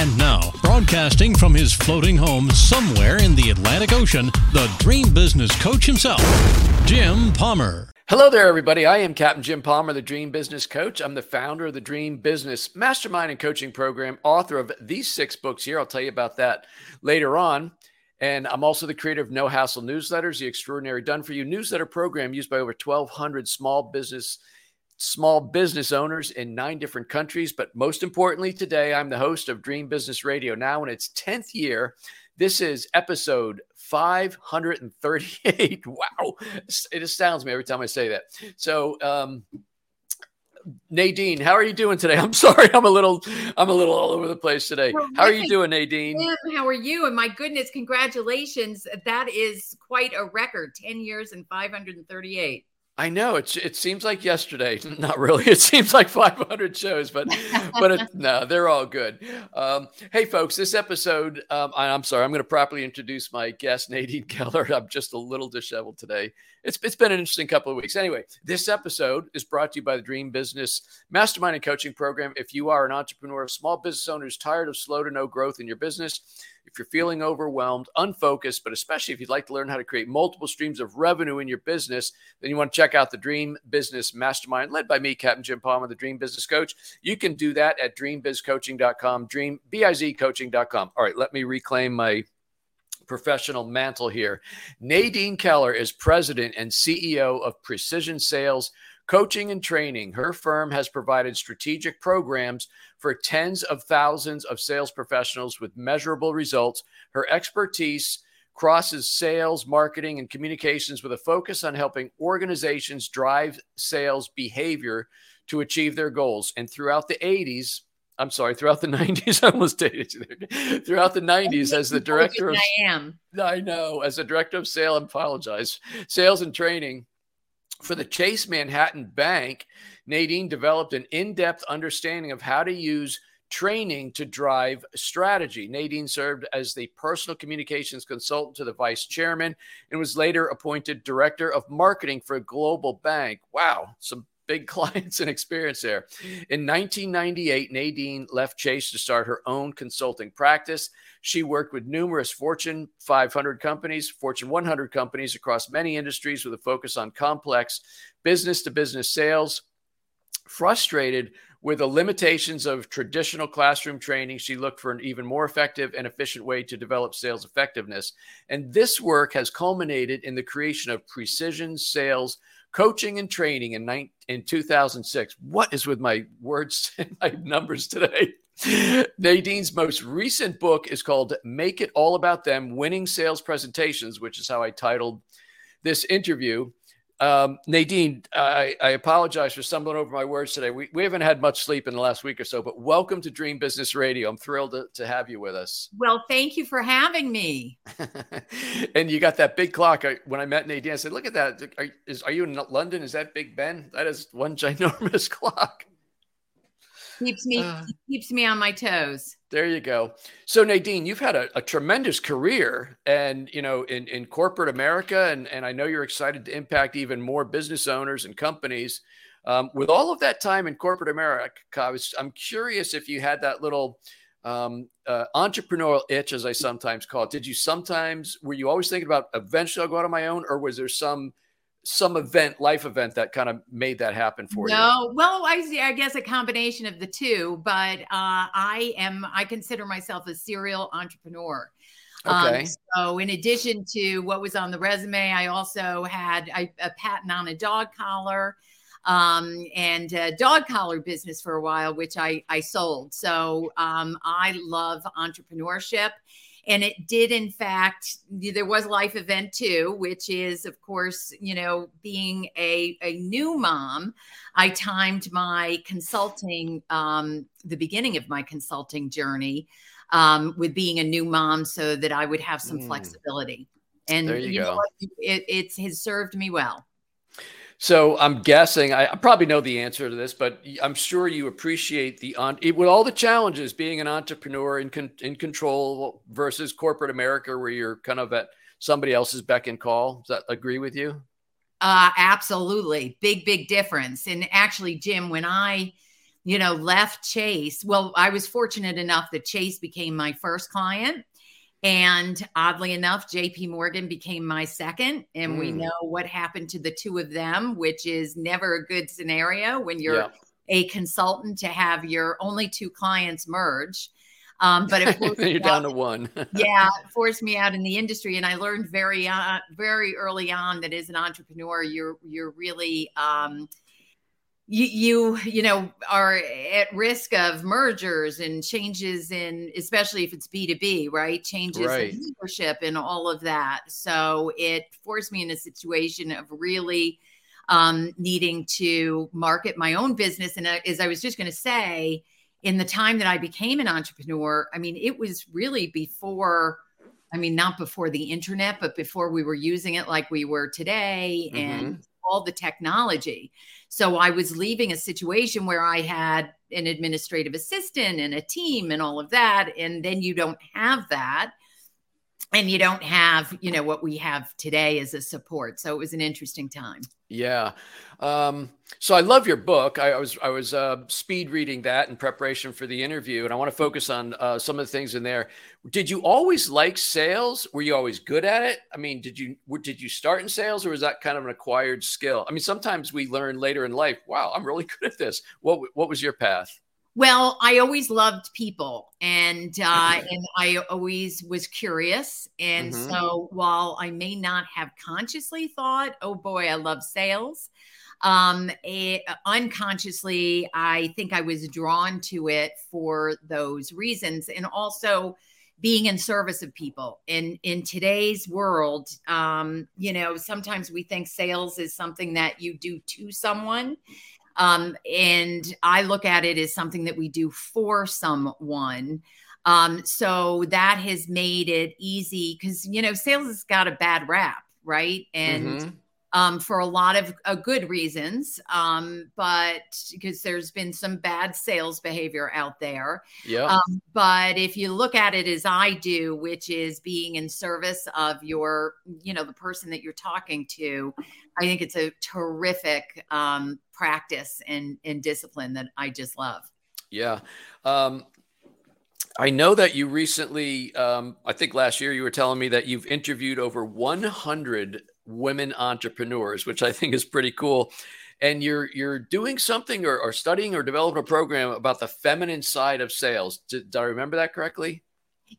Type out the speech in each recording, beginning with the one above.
And now, broadcasting from his floating home somewhere in the Atlantic Ocean, the dream business coach himself, Jim Palmer. Hello there, everybody. I am Captain Jim Palmer, the Dream Business Coach. I'm the founder of the Dream Business Mastermind and Coaching Program, author of these six books here. I'll tell you about that later on. And I'm also the creator of No Hassle Newsletters, the extraordinary done for you newsletter program used by over 1,200 small business small business owners in nine different countries. But most importantly, today I'm the host of Dream Business Radio now in its 10th year. This is episode 538. Wow. It astounds me every time I say that. So, um, Nadine, how are you doing today? I'm sorry, I'm a little, I'm a little all over the place today. How are you doing, Nadine? How are you? And my goodness, congratulations! That is quite a record. Ten years and 538. I know it. It seems like yesterday. Not really. It seems like 500 shows, but but it, no, they're all good. Um, hey, folks, this episode. Um, I, am sorry. I'm going to properly introduce my guest, Nadine Keller. I'm just a little disheveled today. It's it's been an interesting couple of weeks. Anyway, this episode is brought to you by the Dream Business Mastermind and Coaching Program. If you are an entrepreneur, small business owner who's tired of slow to no growth in your business if you're feeling overwhelmed, unfocused, but especially if you'd like to learn how to create multiple streams of revenue in your business, then you want to check out the Dream Business Mastermind led by me, Captain Jim Palmer, the Dream Business Coach. You can do that at dreambizcoaching.com, dreambizcoaching.com. All right, let me reclaim my professional mantle here. Nadine Keller is president and CEO of Precision Sales coaching and training. Her firm has provided strategic programs for tens of thousands of sales professionals with measurable results. Her expertise crosses sales, marketing, and communications with a focus on helping organizations drive sales behavior to achieve their goals. And throughout the 80s, I'm sorry, throughout the 90s, I almost dated you Throughout the 90s, as the director of I am. I know, as the director of sales, I apologize, sales and training, for the Chase Manhattan Bank, Nadine developed an in depth understanding of how to use training to drive strategy. Nadine served as the personal communications consultant to the vice chairman and was later appointed director of marketing for a global bank. Wow, some big clients and experience there. In 1998, Nadine left Chase to start her own consulting practice. She worked with numerous Fortune 500 companies, Fortune 100 companies across many industries with a focus on complex business to business sales. Frustrated with the limitations of traditional classroom training, she looked for an even more effective and efficient way to develop sales effectiveness. And this work has culminated in the creation of Precision Sales coaching and training in, in 2006. What is with my words and my numbers today? Nadine's most recent book is called Make It All About Them Winning Sales Presentations, which is how I titled this interview. Um, Nadine, I, I, apologize for stumbling over my words today. We, we haven't had much sleep in the last week or so, but welcome to Dream Business Radio. I'm thrilled to, to have you with us. Well, thank you for having me. and you got that big clock. when I met Nadine, I said, Look at that. Are, is, are you in London? Is that Big Ben? That is one ginormous clock keeps me uh, keeps me on my toes. There you go. So Nadine, you've had a, a, tremendous career, and you know, in, in corporate America, and and I know you're excited to impact even more business owners and companies. Um, with all of that time in corporate America, I was, I'm curious if you had that little um, uh, entrepreneurial itch, as I sometimes call it. Did you sometimes were you always thinking about eventually I'll go out on my own, or was there some some event, life event that kind of made that happen for no, you? No, well, I, see. I guess a combination of the two, but uh, I am, I consider myself a serial entrepreneur. Um, okay. Um, so, in addition to what was on the resume, I also had a, a patent on a dog collar um, and a dog collar business for a while, which I, I sold. So, um, I love entrepreneurship. And it did, in fact, there was life event too, which is, of course, you know, being a, a new mom. I timed my consulting, um, the beginning of my consulting journey um, with being a new mom so that I would have some Mm. flexibility. And There you know go. what? it, it's has served me well. So I'm guessing I, I probably know the answer to this, but I'm sure you appreciate the on it, with all the challenges being an entrepreneur in con, in control versus corporate America, where you're kind of at somebody else's beck and call. Does that agree with you? Uh, absolutely. Big, big difference. And actually, Jim, when I, you know, left Chase, well, I was fortunate enough that Chase became my first client. And oddly enough, JP Morgan became my second. And we Mm. know what happened to the two of them, which is never a good scenario when you're Yeah. a consultant to have your only two clients merge. Um, but it forced you're me down out- to one. yeah, it forced me out in the industry, and I learned very, uh, very early on that as an entrepreneur, you're you're really, um, you you you know are at risk of mergers and changes in, especially if it's B two B, right? Changes Right. in leadership and all of that. So it forced me in a situation of really um, needing to market my own business. And uh, as I was just going to say, in the time that I became an entrepreneur, I mean, it was really before, I mean, not before the internet, but before we were using it like we were today and all the technology. So I was leaving a situation where I had an administrative assistant and a team and all of that. And then you don't have that. And you don't have, you know, what we have today as a support. So it was an interesting time. Yeah. Um, so I love your book. I, I was I was uh, speed reading that in preparation for the interview, and I want to focus on uh, some of the things in there. Did you always like sales? Were you always good at it? I mean, did you did you start in sales, or was that kind of an acquired skill? I mean, sometimes we learn later in life. Wow, I'm really good at this. What what was your path? Well, I always loved people and uh, and I always was curious. And Mhm. so while I may not have consciously thought, oh boy, I love sales, um, it, unconsciously, I think I was drawn to it for those reasons. And also being in service of people in in today's world um you know sometimes we think sales is something that you do to someone um, and I look at it as something that we do for someone. Um, so that has made it easy because you know sales has got a bad rap, right? And Mhm. Um, for a lot of uh, good reasons, um, but because there's been some bad sales behavior out there. yeah, Um, but if you look at it as I do, which is being in service of your, you know, the person that you're talking to, I think it's a terrific um, practice and, and discipline that I just love. yeah. Um, I know that you recently, um, I think last year, you were telling me that you've interviewed over 100 women entrepreneurs, which I think is pretty cool. And you're you're doing something or, or studying or developing a program about the feminine side of sales. Did, did I remember that correctly?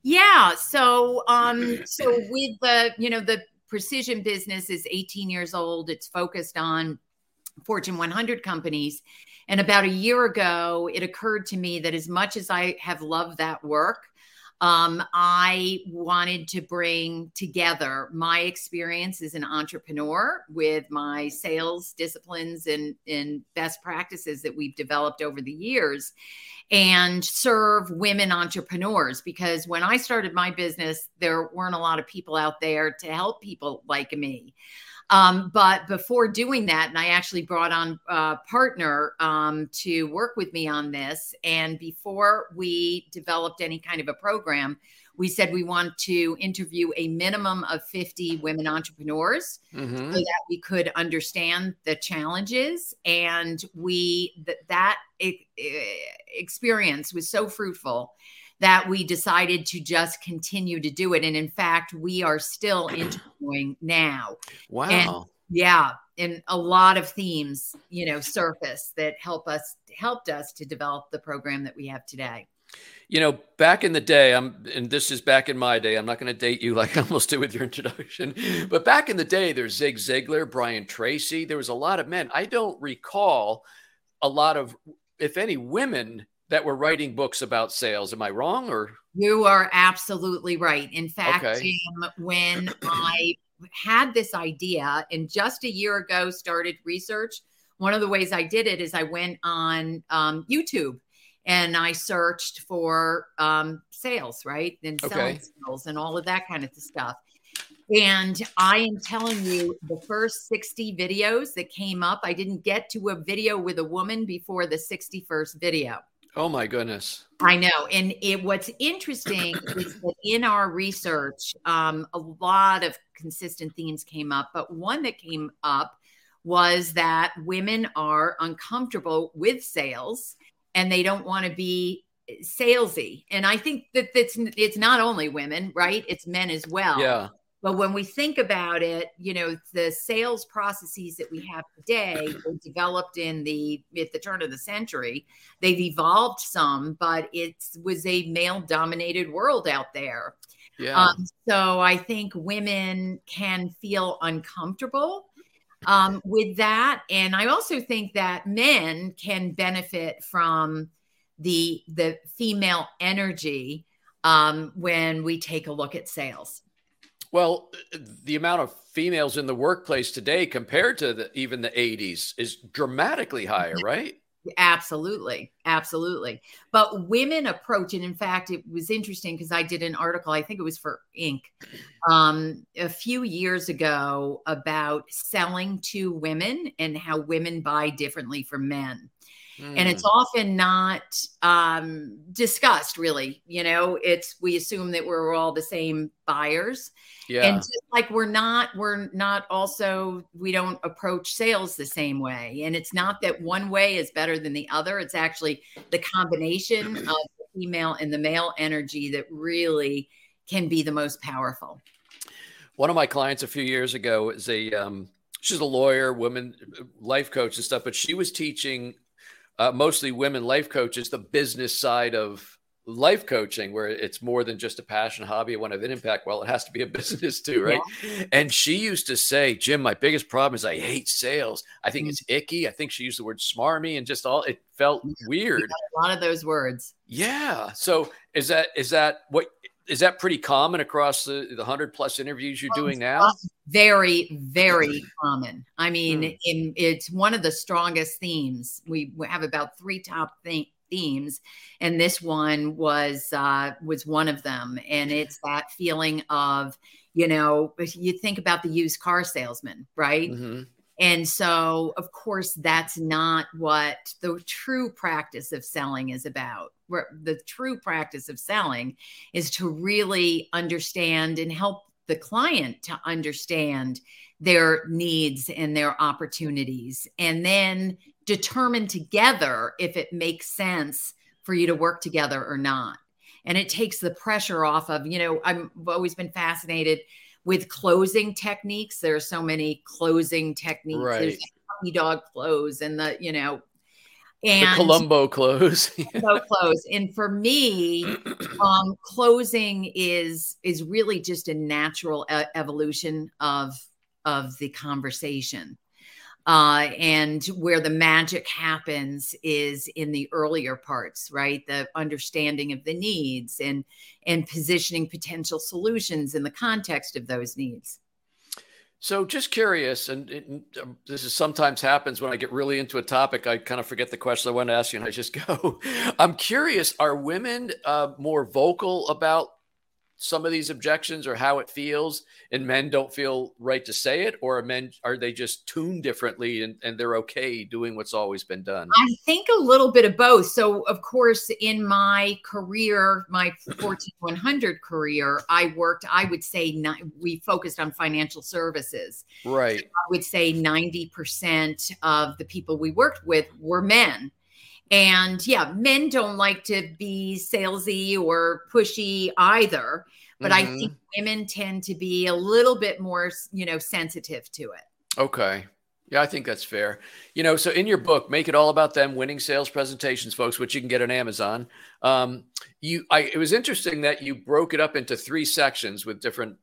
Yeah. So, um, so with the, you know, the precision business is 18 years old. It's focused on Fortune 100 companies. And about a year ago, it occurred to me that as much as I have loved that work, um, I wanted to bring together my experience as an entrepreneur with my sales disciplines and, and best practices that we've developed over the years and serve women entrepreneurs. Because when I started my business, there weren't a lot of people out there to help people like me. Um, but before doing that, and I actually brought on a partner um, to work with me on this. And before we developed any kind of a program, we said we want to interview a minimum of 50 women entrepreneurs Mhm. so that we could understand the challenges and we that that experience was so fruitful that we decided to just continue to do it and in fact we are still interviewing now Wow. yeah and a lot of themes you know surface that help us helped us to develop the program that we have today You know, back in the day, I'm, and this is back in my day. I'm not going to date you like I almost did with your introduction, but back in the day, there's Zig Ziglar, Brian Tracy. There was a lot of men. I don't recall a lot of, if any, women that were writing books about sales. Am I wrong? Or You are absolutely right. In fact, Okay. Jim, when I had this idea and just a year ago started research, one of the ways I did it is I went on um, YouTube and I searched for um, sales, right? And selling Okay. skills and all of that kind of stuff. And I am telling you, the first 60 videos that came up, I didn't get to a video with a woman before the 61st video. Oh my goodness. I know. And it, what's interesting is that in our research, um, a lot of consistent themes came up, but one that came up was that women are uncomfortable with sales and they don't want to be salesy. And I think that it's it's not only women, right? It's men as well. Yeah. But when we think about it, you know, the sales processes that we have today were developed in the at the turn of the century. They've evolved some, but it was a male dominated world out there. Yeah. Um, so I think women can feel uncomfortable um, with that, and I also think that men can benefit from the the female energy um, when we take a look at sales. Well, the amount of females in the workplace today compared to the, even the 80s is dramatically higher, right? Absolutely. Absolutely. But women approach, and in fact, it was interesting because I did an article, I think it was for Inc. Um, a few years ago about selling to women and how women buy differently from men. And it's Hmm. often not um, discussed, really. You know, it's we assume that we're all the same buyers, yeah. and just like we're not we're not also we don't approach sales the same way and it's not that one way is better than the other it's actually the combination of the female and the male energy that really can be the most powerful One of my clients a few years ago is a um, she's a lawyer, woman, life coach and stuff, but she was teaching uh, mostly women life coaches the business side of life coaching, where it's more than just a passion, hobby, one of an impact. Well, it has to be a business too, right? And she used to say, Jim, my biggest problem is I hate sales. I think it's icky. I think she used the word smarmy and just all it felt weird. a lot of those words Yeah. So is that is that what is that pretty common across the, the hundred plus interviews you're doing now? very very common i mean Hmm. in, it's one of the strongest themes we, have about three top th- themes and this one was uh was one of them and it's that feeling of you know you think about the used car salesman right Mhm. And so, of course, that's not what the true practice of selling is about. Where the true practice of selling is to really understand and help the client to understand their needs and their opportunities, and then determine together if it makes sense for you to work together or not. And it takes the pressure off of, you know, I've always been fascinated with closing techniques. There are so many closing techniques. Right. There's puppy dog close and the, you know, The and Columbo close. so close. And for me, um, closing is is really just a natural e- evolution of of the conversation. Uh, and where the magic happens is in the earlier parts, right? The understanding of the needs and and positioning potential solutions in the context of those needs. So, just curious, and, and, um, this is sometimes happens when I get really into a topic. I kind of forget the question I want to ask you, and I just go. I'm curious: Are women uh, more vocal about some of these objections or how it feels, and men don't feel right to say it, or are men are they just tuned differently and, and they're okay doing what's always been done? I think a little bit of both. So, of course, in my career, my Fortune 100 career, I worked, I would say, we focused on financial services. Right. I would say 90% of the people we worked with were men. And yeah, men don't like to be salesy or pushy either. But I Mhm. think women tend to be a little bit more, you know, sensitive to it. Okay. Yeah, I think that's fair. You know, so in your book, make it all about them winning sales presentations, folks, which you can get on Amazon. Um, you, I, it was interesting that you broke it up into three sections with different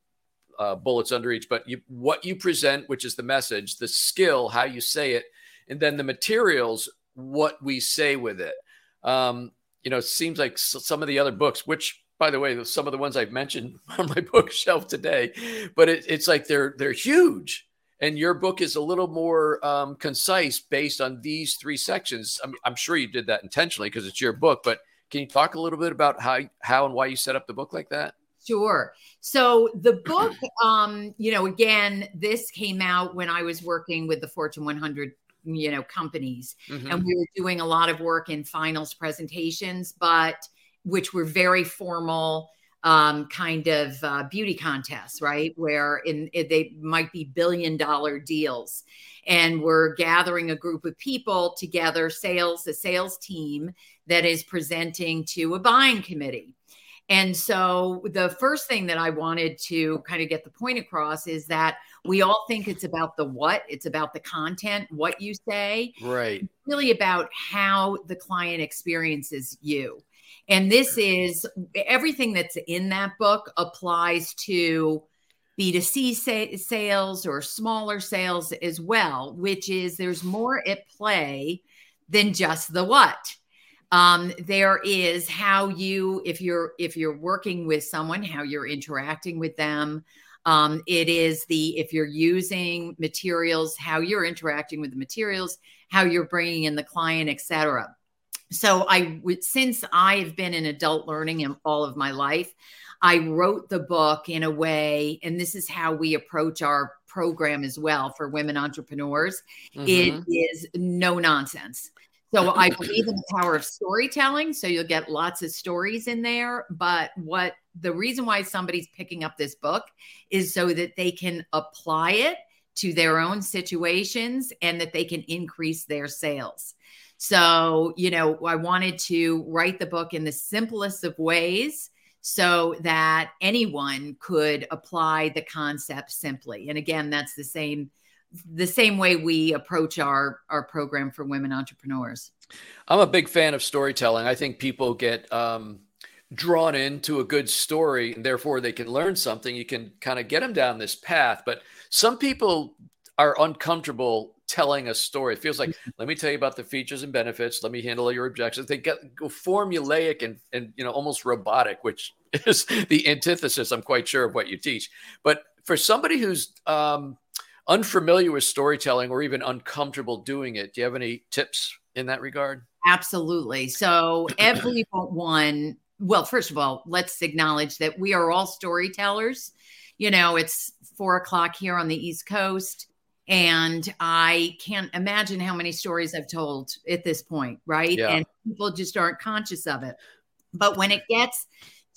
uh, bullets under each. But you, what you present, which is the message, the skill, how you say it, and then the materials, what we say with it. Um, you know, it seems like some of the other books, which by the way, some of the ones I've mentioned on my bookshelf today, but it, it's like they're they're huge and your book is a little more um, concise based on these three sections. I'm, I'm sure you did that intentionally because it's your book, but can you talk a little bit about how how and why you set up the book like that? Sure. So the book, um, you know, again, this came out when I was working with the Fortune 100, you know, companies, mm-hmm. and we were doing a lot of work in finals presentations, but which were very formal um, kind of uh, beauty contests, right? Where in, in they might be billion dollar deals, and we're gathering a group of people together, sales, a sales team that is presenting to a buying committee. And so the first thing that I wanted to kind of get the point across is that we all think it's about the what, it's about the content, what you say. Right. It's really about how the client experiences you. And this is everything that's in that book applies to B2C sa- sales or smaller sales as well, which is there's more at play than just the what. Um, there is how you, if you're if you're working with someone, how you're interacting with them. Um, it is the if you're using materials, how you're interacting with the materials, how you're bringing in the client, etc so I since I have been in adult learning in all of my life, I wrote the book in a way, and this is how we approach our program as well for women entrepreneurs. Mm-hmm. It is no nonsense. So I believe in the power of storytelling. So you'll get lots of stories in there. But what the reason why somebody's picking up this book is so that they can apply it to their own situations and that they can increase their sales. So, you know, I wanted to write the book in the simplest of ways so that anyone could apply the concept simply. And again, that's the same the same way we approach our our program for women entrepreneurs. I'm a big fan of storytelling. I think people get um, drawn into a good story, and therefore they can learn something. You can kind of get them down this path, but some people are uncomfortable telling a story. It feels like, mm-hmm. let me tell you about the features and benefits. Let me handle your objections. They get go formulaic and, and you know almost robotic, which is the antithesis, I'm quite sure, of what you teach. But for somebody who's um, unfamiliar with storytelling or even uncomfortable doing it, do you have any tips in that regard? Absolutely. So everyone, well, first of all, let's acknowledge that we are all storytellers. You know, it's four o'clock here on the East Coast and I can't imagine how many stories I've told at this point, right? Yeah. And people just aren't conscious of it. But when it gets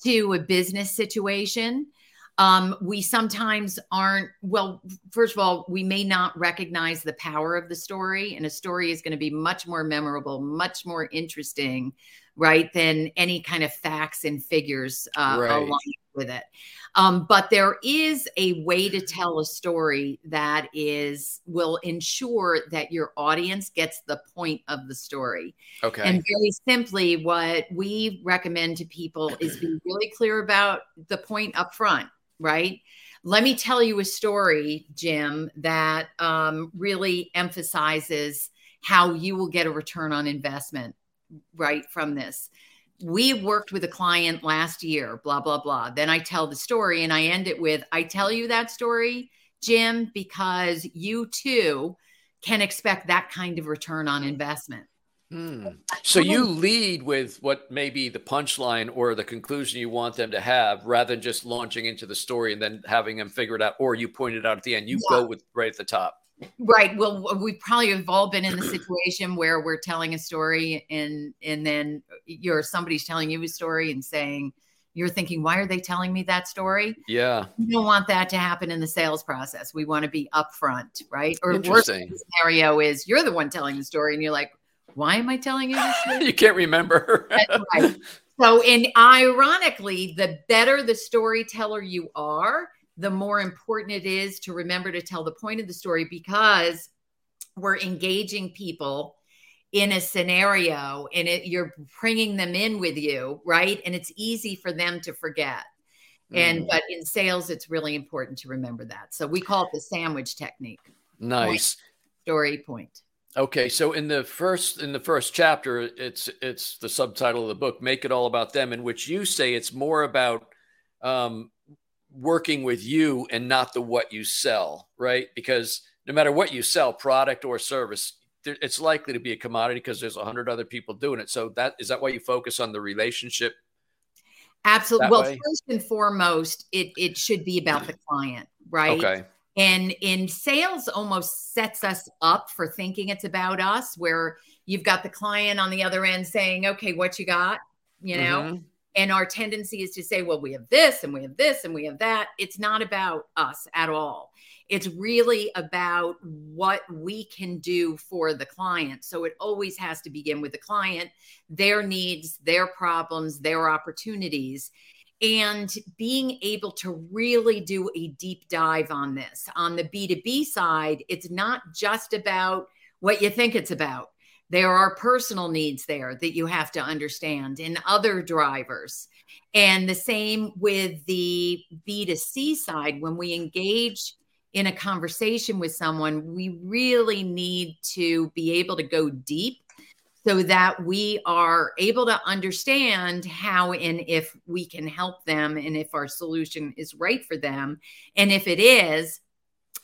to a business situation, um, we sometimes aren't, well, first of all, we may not recognize the power of the story, and a story is going to be much more memorable, much more interesting, right, than any kind of facts and figures uh, right. aligned with it. Um, but there is a way to tell a story that is will ensure that your audience gets the point of the story. Okay. And very simply, what we recommend to people is be really clear about the point up front, right? Let me tell you a story, Jim, that um, really emphasizes how you will get a return on investment right from this we worked with a client last year, blah, blah, blah. Then I tell the story and I end it with I tell you that story, Jim, because you too can expect that kind of return on investment. Hmm. So you lead with what may be the punchline or the conclusion you want them to have rather than just launching into the story and then having them figure it out, or you point it out at the end. You yeah. go with right at the top. Right. Well, we probably have all been in the situation where we're telling a story and and then uh, you're somebody's telling you a story and saying you're thinking, why are they telling me that story? Yeah. We don't want that to happen in the sales process. We want to be upfront, right? Or worst scenario is you're the one telling the story and you're like, why am I telling you this? you can't remember. right. So, and ironically, the better the storyteller you are, the more important it is to remember to tell the point of the story because we're engaging people in a scenario and it, you're bringing them in with you, right? And it's easy for them to forget. And mm. but in sales, it's really important to remember that. So we call it the sandwich technique. Nice point, story point. Okay, so in the first in the first chapter, it's it's the subtitle of the book, "Make It All About Them," in which you say it's more about um, working with you and not the what you sell, right? Because no matter what you sell, product or service, it's likely to be a commodity because there's a hundred other people doing it. So that is that why you focus on the relationship. Absolutely. Well, way? first and foremost, it it should be about the client, right? Okay. And in sales almost sets us up for thinking it's about us, where you've got the client on the other end saying, okay, what you got? You know? Mm-hmm. And our tendency is to say, well, we have this and we have this and we have that. It's not about us at all. It's really about what we can do for the client. So it always has to begin with the client, their needs, their problems, their opportunities and being able to really do a deep dive on this. On the B2B side, it's not just about what you think it's about. There are personal needs there that you have to understand in other drivers. And the same with the B2C side. When we engage in a conversation with someone, we really need to be able to go deep so that we are able to understand how and if we can help them and if our solution is right for them. And if it is,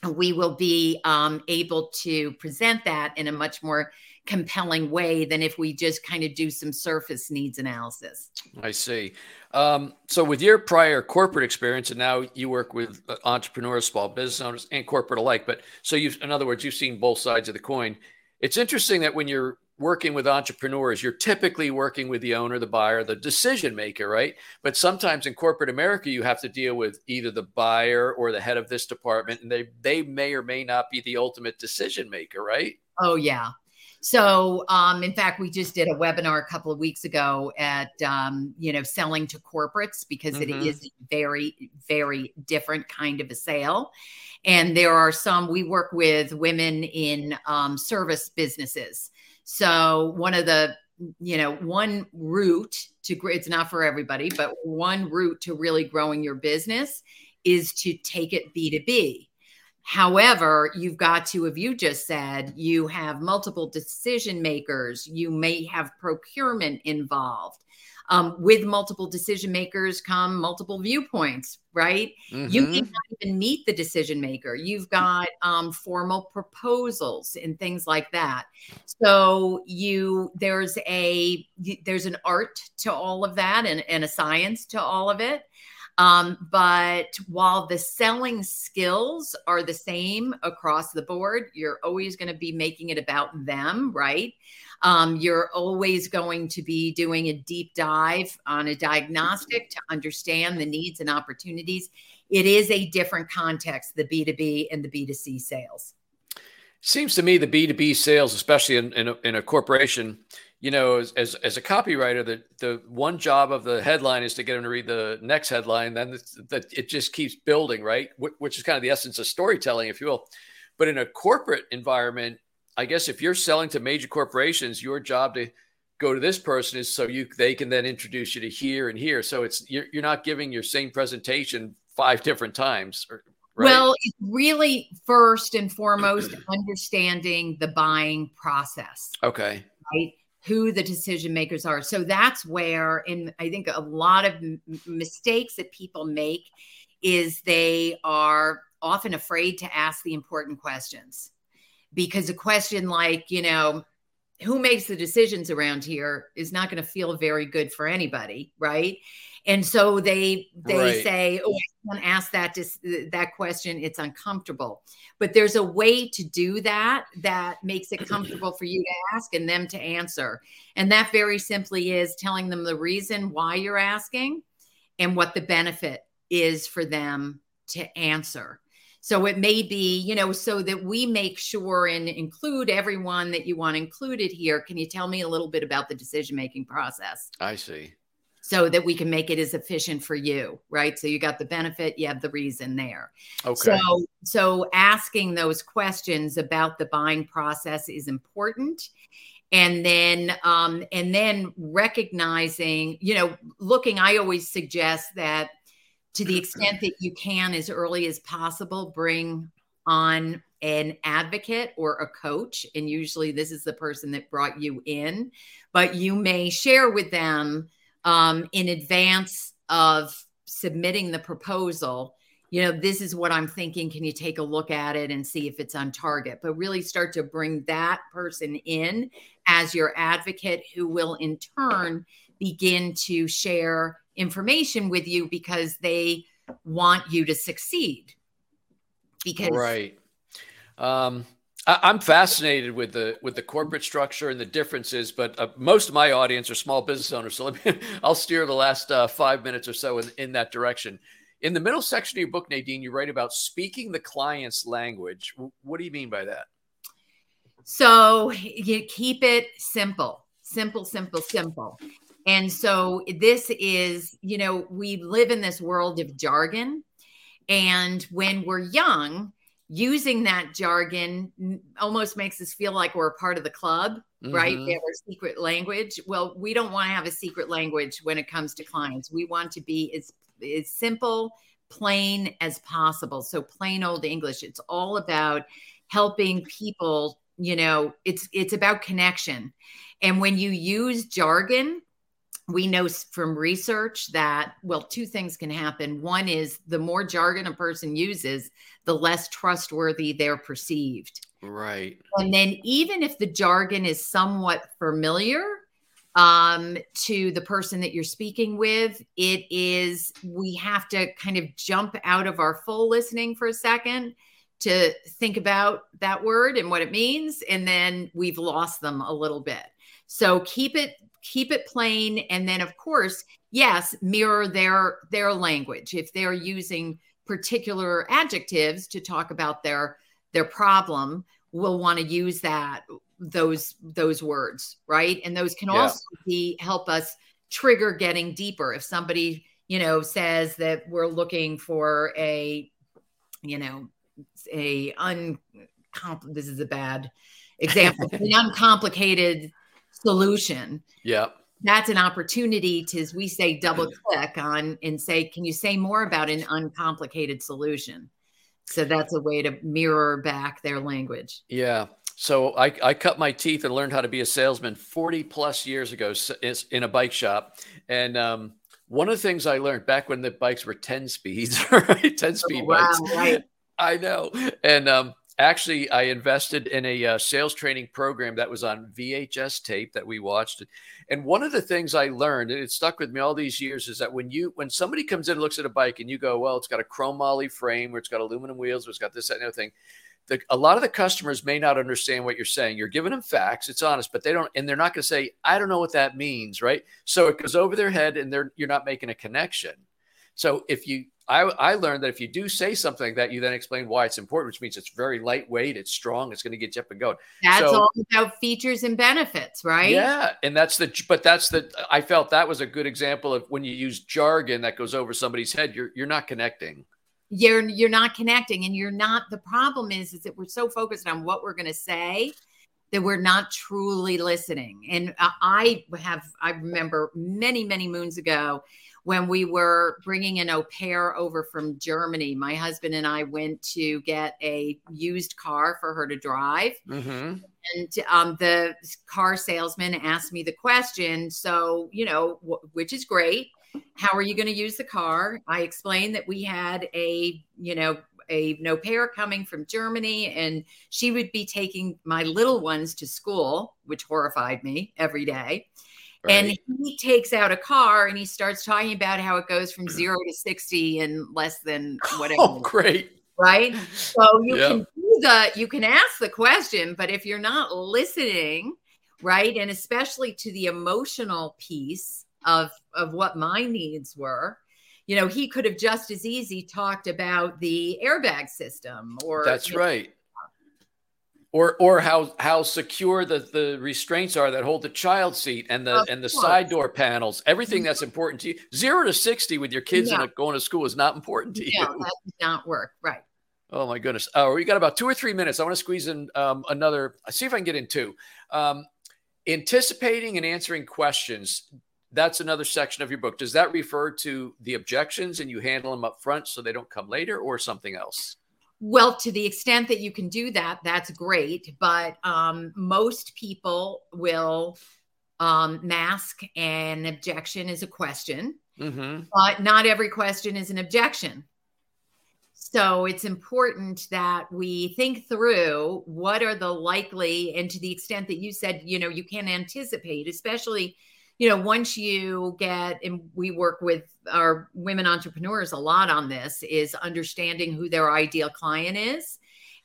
we will be um, able to present that in a much more compelling way than if we just kind of do some surface needs analysis. I see. Um, so, with your prior corporate experience, and now you work with entrepreneurs, small business owners, and corporate alike, but so you've, in other words, you've seen both sides of the coin. It's interesting that when you're working with entrepreneurs, you're typically working with the owner, the buyer, the decision maker, right? But sometimes in corporate America, you have to deal with either the buyer or the head of this department, and they they may or may not be the ultimate decision maker, right? Oh yeah. So, um, in fact, we just did a webinar a couple of weeks ago at um, you know selling to corporates because mm-hmm. it is a very very different kind of a sale. And there are some we work with women in um, service businesses so one of the you know one route to it's not for everybody but one route to really growing your business is to take it b2b however you've got to if you just said you have multiple decision makers you may have procurement involved um, with multiple decision makers come multiple viewpoints, right? Mm-hmm. You may not even meet the decision maker. You've got um, formal proposals and things like that. So you there's a there's an art to all of that and, and a science to all of it. Um, but while the selling skills are the same across the board, you're always going to be making it about them, right? Um, you're always going to be doing a deep dive on a diagnostic to understand the needs and opportunities. It is a different context, the B2B and the B2C sales. Seems to me the B2B sales, especially in, in, a, in a corporation, you know, as, as, as, a copywriter, the, the one job of the headline is to get them to read the next headline. Then that it just keeps building, right? Which is kind of the essence of storytelling, if you will. But in a corporate environment, I guess if you're selling to major corporations, your job to go to this person is so you they can then introduce you to here and here. So it's you're, you're not giving your same presentation five different times. Right? Well, it's really first and foremost understanding the buying process. Okay. Right. Who the decision makers are. So that's where, and I think a lot of m- mistakes that people make is they are often afraid to ask the important questions because a question like, you know, who makes the decisions around here is not going to feel very good for anybody, right? And so they they right. say, "Oh, I can't ask that that question. It's uncomfortable." But there's a way to do that that makes it comfortable for you to ask and them to answer. And that very simply is telling them the reason why you're asking and what the benefit is for them to answer. So it may be, you know, so that we make sure and include everyone that you want included here. Can you tell me a little bit about the decision making process? I see. So that we can make it as efficient for you, right? So you got the benefit, you have the reason there. Okay. So so asking those questions about the buying process is important and then um, and then recognizing you know looking i always suggest that to the extent that you can as early as possible bring on an advocate or a coach and usually this is the person that brought you in but you may share with them um, in advance of submitting the proposal you know, this is what I'm thinking. Can you take a look at it and see if it's on target? But really start to bring that person in as your advocate who will in turn begin to share information with you because they want you to succeed. Because right. Um, I, am fascinated with the with the corporate structure and the differences, but uh, most of my audience are small business owners. So let me, I'll steer the last uh, five minutes or so in, in that direction. In the middle section of your book, Nadine, you write about speaking the client's language. What do you mean by that? So you keep it simple, simple, simple, simple. And so this is, you know, we live in this world of jargon. And when we're young, using that jargon almost makes us feel like we're a part of the club, mm-hmm. right? We have our secret language. Well, we don't want to have a secret language when it comes to clients. We want to be as, as simple, plain as possible. So plain old English. It's all about helping people, you know, it's it's about connection. And when you use jargon, we know from research that well two things can happen. One is the more jargon a person uses the less trustworthy they're perceived. Right. And then even if the jargon is somewhat familiar um, to the person that you're speaking with it is we have to kind of jump out of our full listening for a second to think about that word and what it means and then we've lost them a little bit. So keep it keep it plain and then of course yes mirror their their language. If they're using particular adjectives to talk about their their problem we'll want to use that those those words right? And those can yeah. also be help us trigger getting deeper. If somebody you know says that we're looking for a you know a un this is a bad example an uncomplicated solution. Yeah. That's an opportunity to, as we say, double click on and say, can you say more about an uncomplicated solution? So that's a way to mirror back their language. Yeah. So I, I cut my teeth and learned how to be a salesman 40 plus years ago in a bike shop. And um, one of the things I learned back when the bikes were 10 speeds, right? 10 speed oh, wow, bikes. Right. I know. And um, actually i invested in a uh, sales training program that was on vhs tape that we watched. And one of the things i learned and it stuck with me all these years is that when you when somebody comes in and looks at a bike and you go well it's got a chromoly frame or it's got aluminum wheels or it's got this that and thing the, a lot of the customers may not understand what you're saying. You're giving them facts. It's honest but they don't and they're not going to say i don't know what that means right? So it goes over their head and they're you're not making a connection. So if you I, I learned that if you do say something like that, you then explain why it's important, which means it's very lightweight, it's strong, it's going to get you up and going. That's so, all about features and benefits, right? Yeah, and that's the. But that's the. I felt that was a good example of when you use jargon that goes over somebody's head, you're you're not connecting. You're you're not connecting, and you're not. The problem is, is that we're so focused on what we're going to say that we're not truly listening. And uh, I have, I remember many many moons ago when we were bringing an au pair over from Germany, my husband and I went to get a used car for her to drive. Mm-hmm. And um, the car salesman asked me the question. So, you know, w- which is great. How are you going to use the car? I explained that we had a, you know, an au pair coming from Germany, and she would be taking my little ones to school, which horrified me every day. Right. And he takes out a car and he starts talking about how it goes from zero to 60 in less than whatever. Oh, great. Right. So you can do the, you can ask the question, but if you're not listening, right, and especially to the emotional piece of, of what my needs were, you know, he could have just as easy talked about the airbag system or. That's right or or how how secure the the restraints are that hold the child seat and the of and the course. side door panels everything that's important to you. Zero to 60 with your kids yeah. going to school is not important to you. yeah, you. that does not work right. Oh my goodness. Oh we got about two or three minutes. I want to squeeze in um, another see if i can get in two. Um, anticipating and answering questions that's another section of your book. Does that refer to the objections and you handle them up front so they don't come later or something else well, to the extent that you can do that, that's great. But um, most people will um, mask an objection as a question, mm-hmm. but not every question is an objection. So it's important that we think through what are the likely, and to the extent that you said, you know, you can anticipate, especially, you know, once you get, and we work with our women entrepreneurs a lot on this, is understanding who their ideal client is.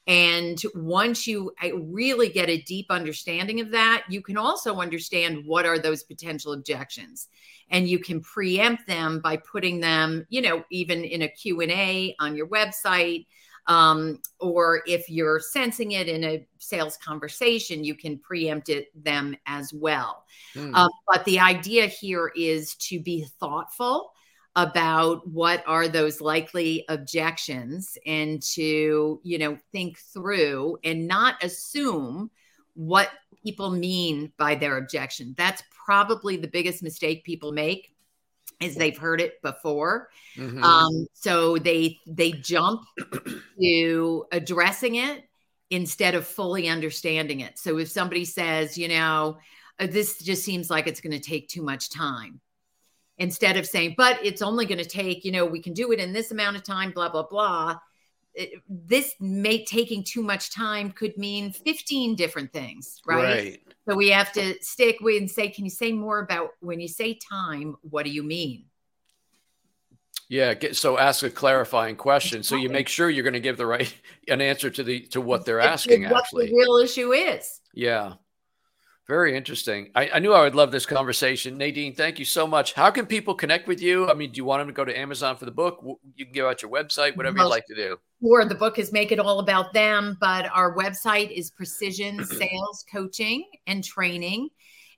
And once you really get a deep understanding of that, you can also understand what are those potential objections and you can preempt them by putting them you know even in a q&a on your website um, or if you're sensing it in a sales conversation you can preempt it them as well mm. um, but the idea here is to be thoughtful about what are those likely objections and to you know think through and not assume what people mean by their objection. That's probably the biggest mistake people make is they've heard it before. Mm-hmm. Um, so they they jump to addressing it instead of fully understanding it. So if somebody says, you know, uh, this just seems like it's going to take too much time, instead of saying, but it's only going to take, you know, we can do it in this amount of time, blah blah blah this may taking too much time could mean 15 different things right? right so we have to stick with and say can you say more about when you say time what do you mean? Yeah get, so ask a clarifying question. So you make sure you're going to give the right an answer to the to what they're asking what actually. the real issue is. Yeah very interesting. I, I, knew I would love this conversation. Nadine, thank you so much. How can people connect with you? I mean, do you want them to go to Amazon for the book? You can give out your website, whatever you'd like to do. Or the book is Make It All About Them, but our website is Precision Sales Coaching and Training.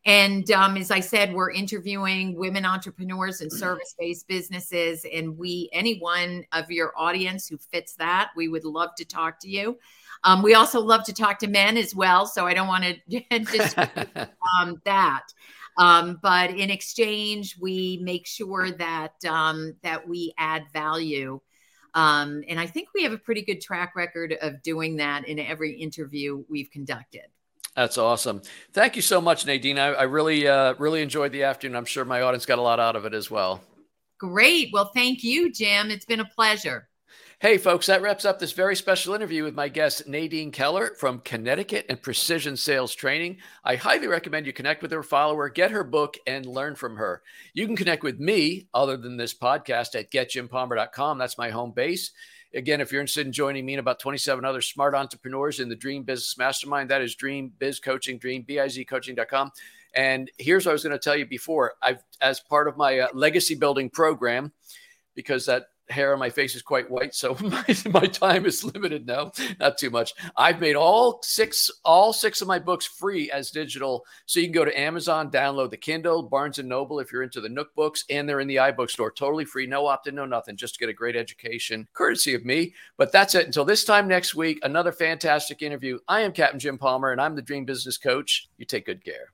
And um, as I said, we're interviewing women entrepreneurs and service based businesses. And we, anyone of your audience who fits that, we would love to talk to you. Um, we also love to talk to men as well. So I don't want to just um, that. Um, but in exchange, we make sure that um, that we add value. Um, and I think we have a pretty good track record of doing that in every interview we've conducted. That's awesome. Thank you so much, Nadine. I, I really, uh, really enjoyed the afternoon. I'm sure my audience got a lot out of it as well. Great. Well, thank you, Jim. It's been a pleasure. Hey, folks, that wraps up this very special interview with my guest, Nadine Keller from Connecticut and Precision Sales Training. I highly recommend you connect with her, follow her, get her book, and learn from her. You can connect with me, other than this podcast, at getjimpalmer.com. That's my home base. Again, if you're interested in joining me and about 27 other smart entrepreneurs in the Dream Business Mastermind, that is Dream Biz Coaching, Dream B-I-Z dreambizcoaching.com. And here's what I was going to tell you before. I've, as part of my uh, legacy building program, because that hair on my face is quite white, so my, my time is limited now. Not too much. I've made all six all six of my books free as digital, so you can go to Amazon, download the Kindle, Barnes and Noble if you're into the Nook books, and they're in the iBook store, totally free, no opt-in, no nothing, just to get a great education, courtesy of me. But that's it. Until this time next week, another fantastic interview. I am Captain Jim Palmer, and I'm the Dream Business Coach. You take good care.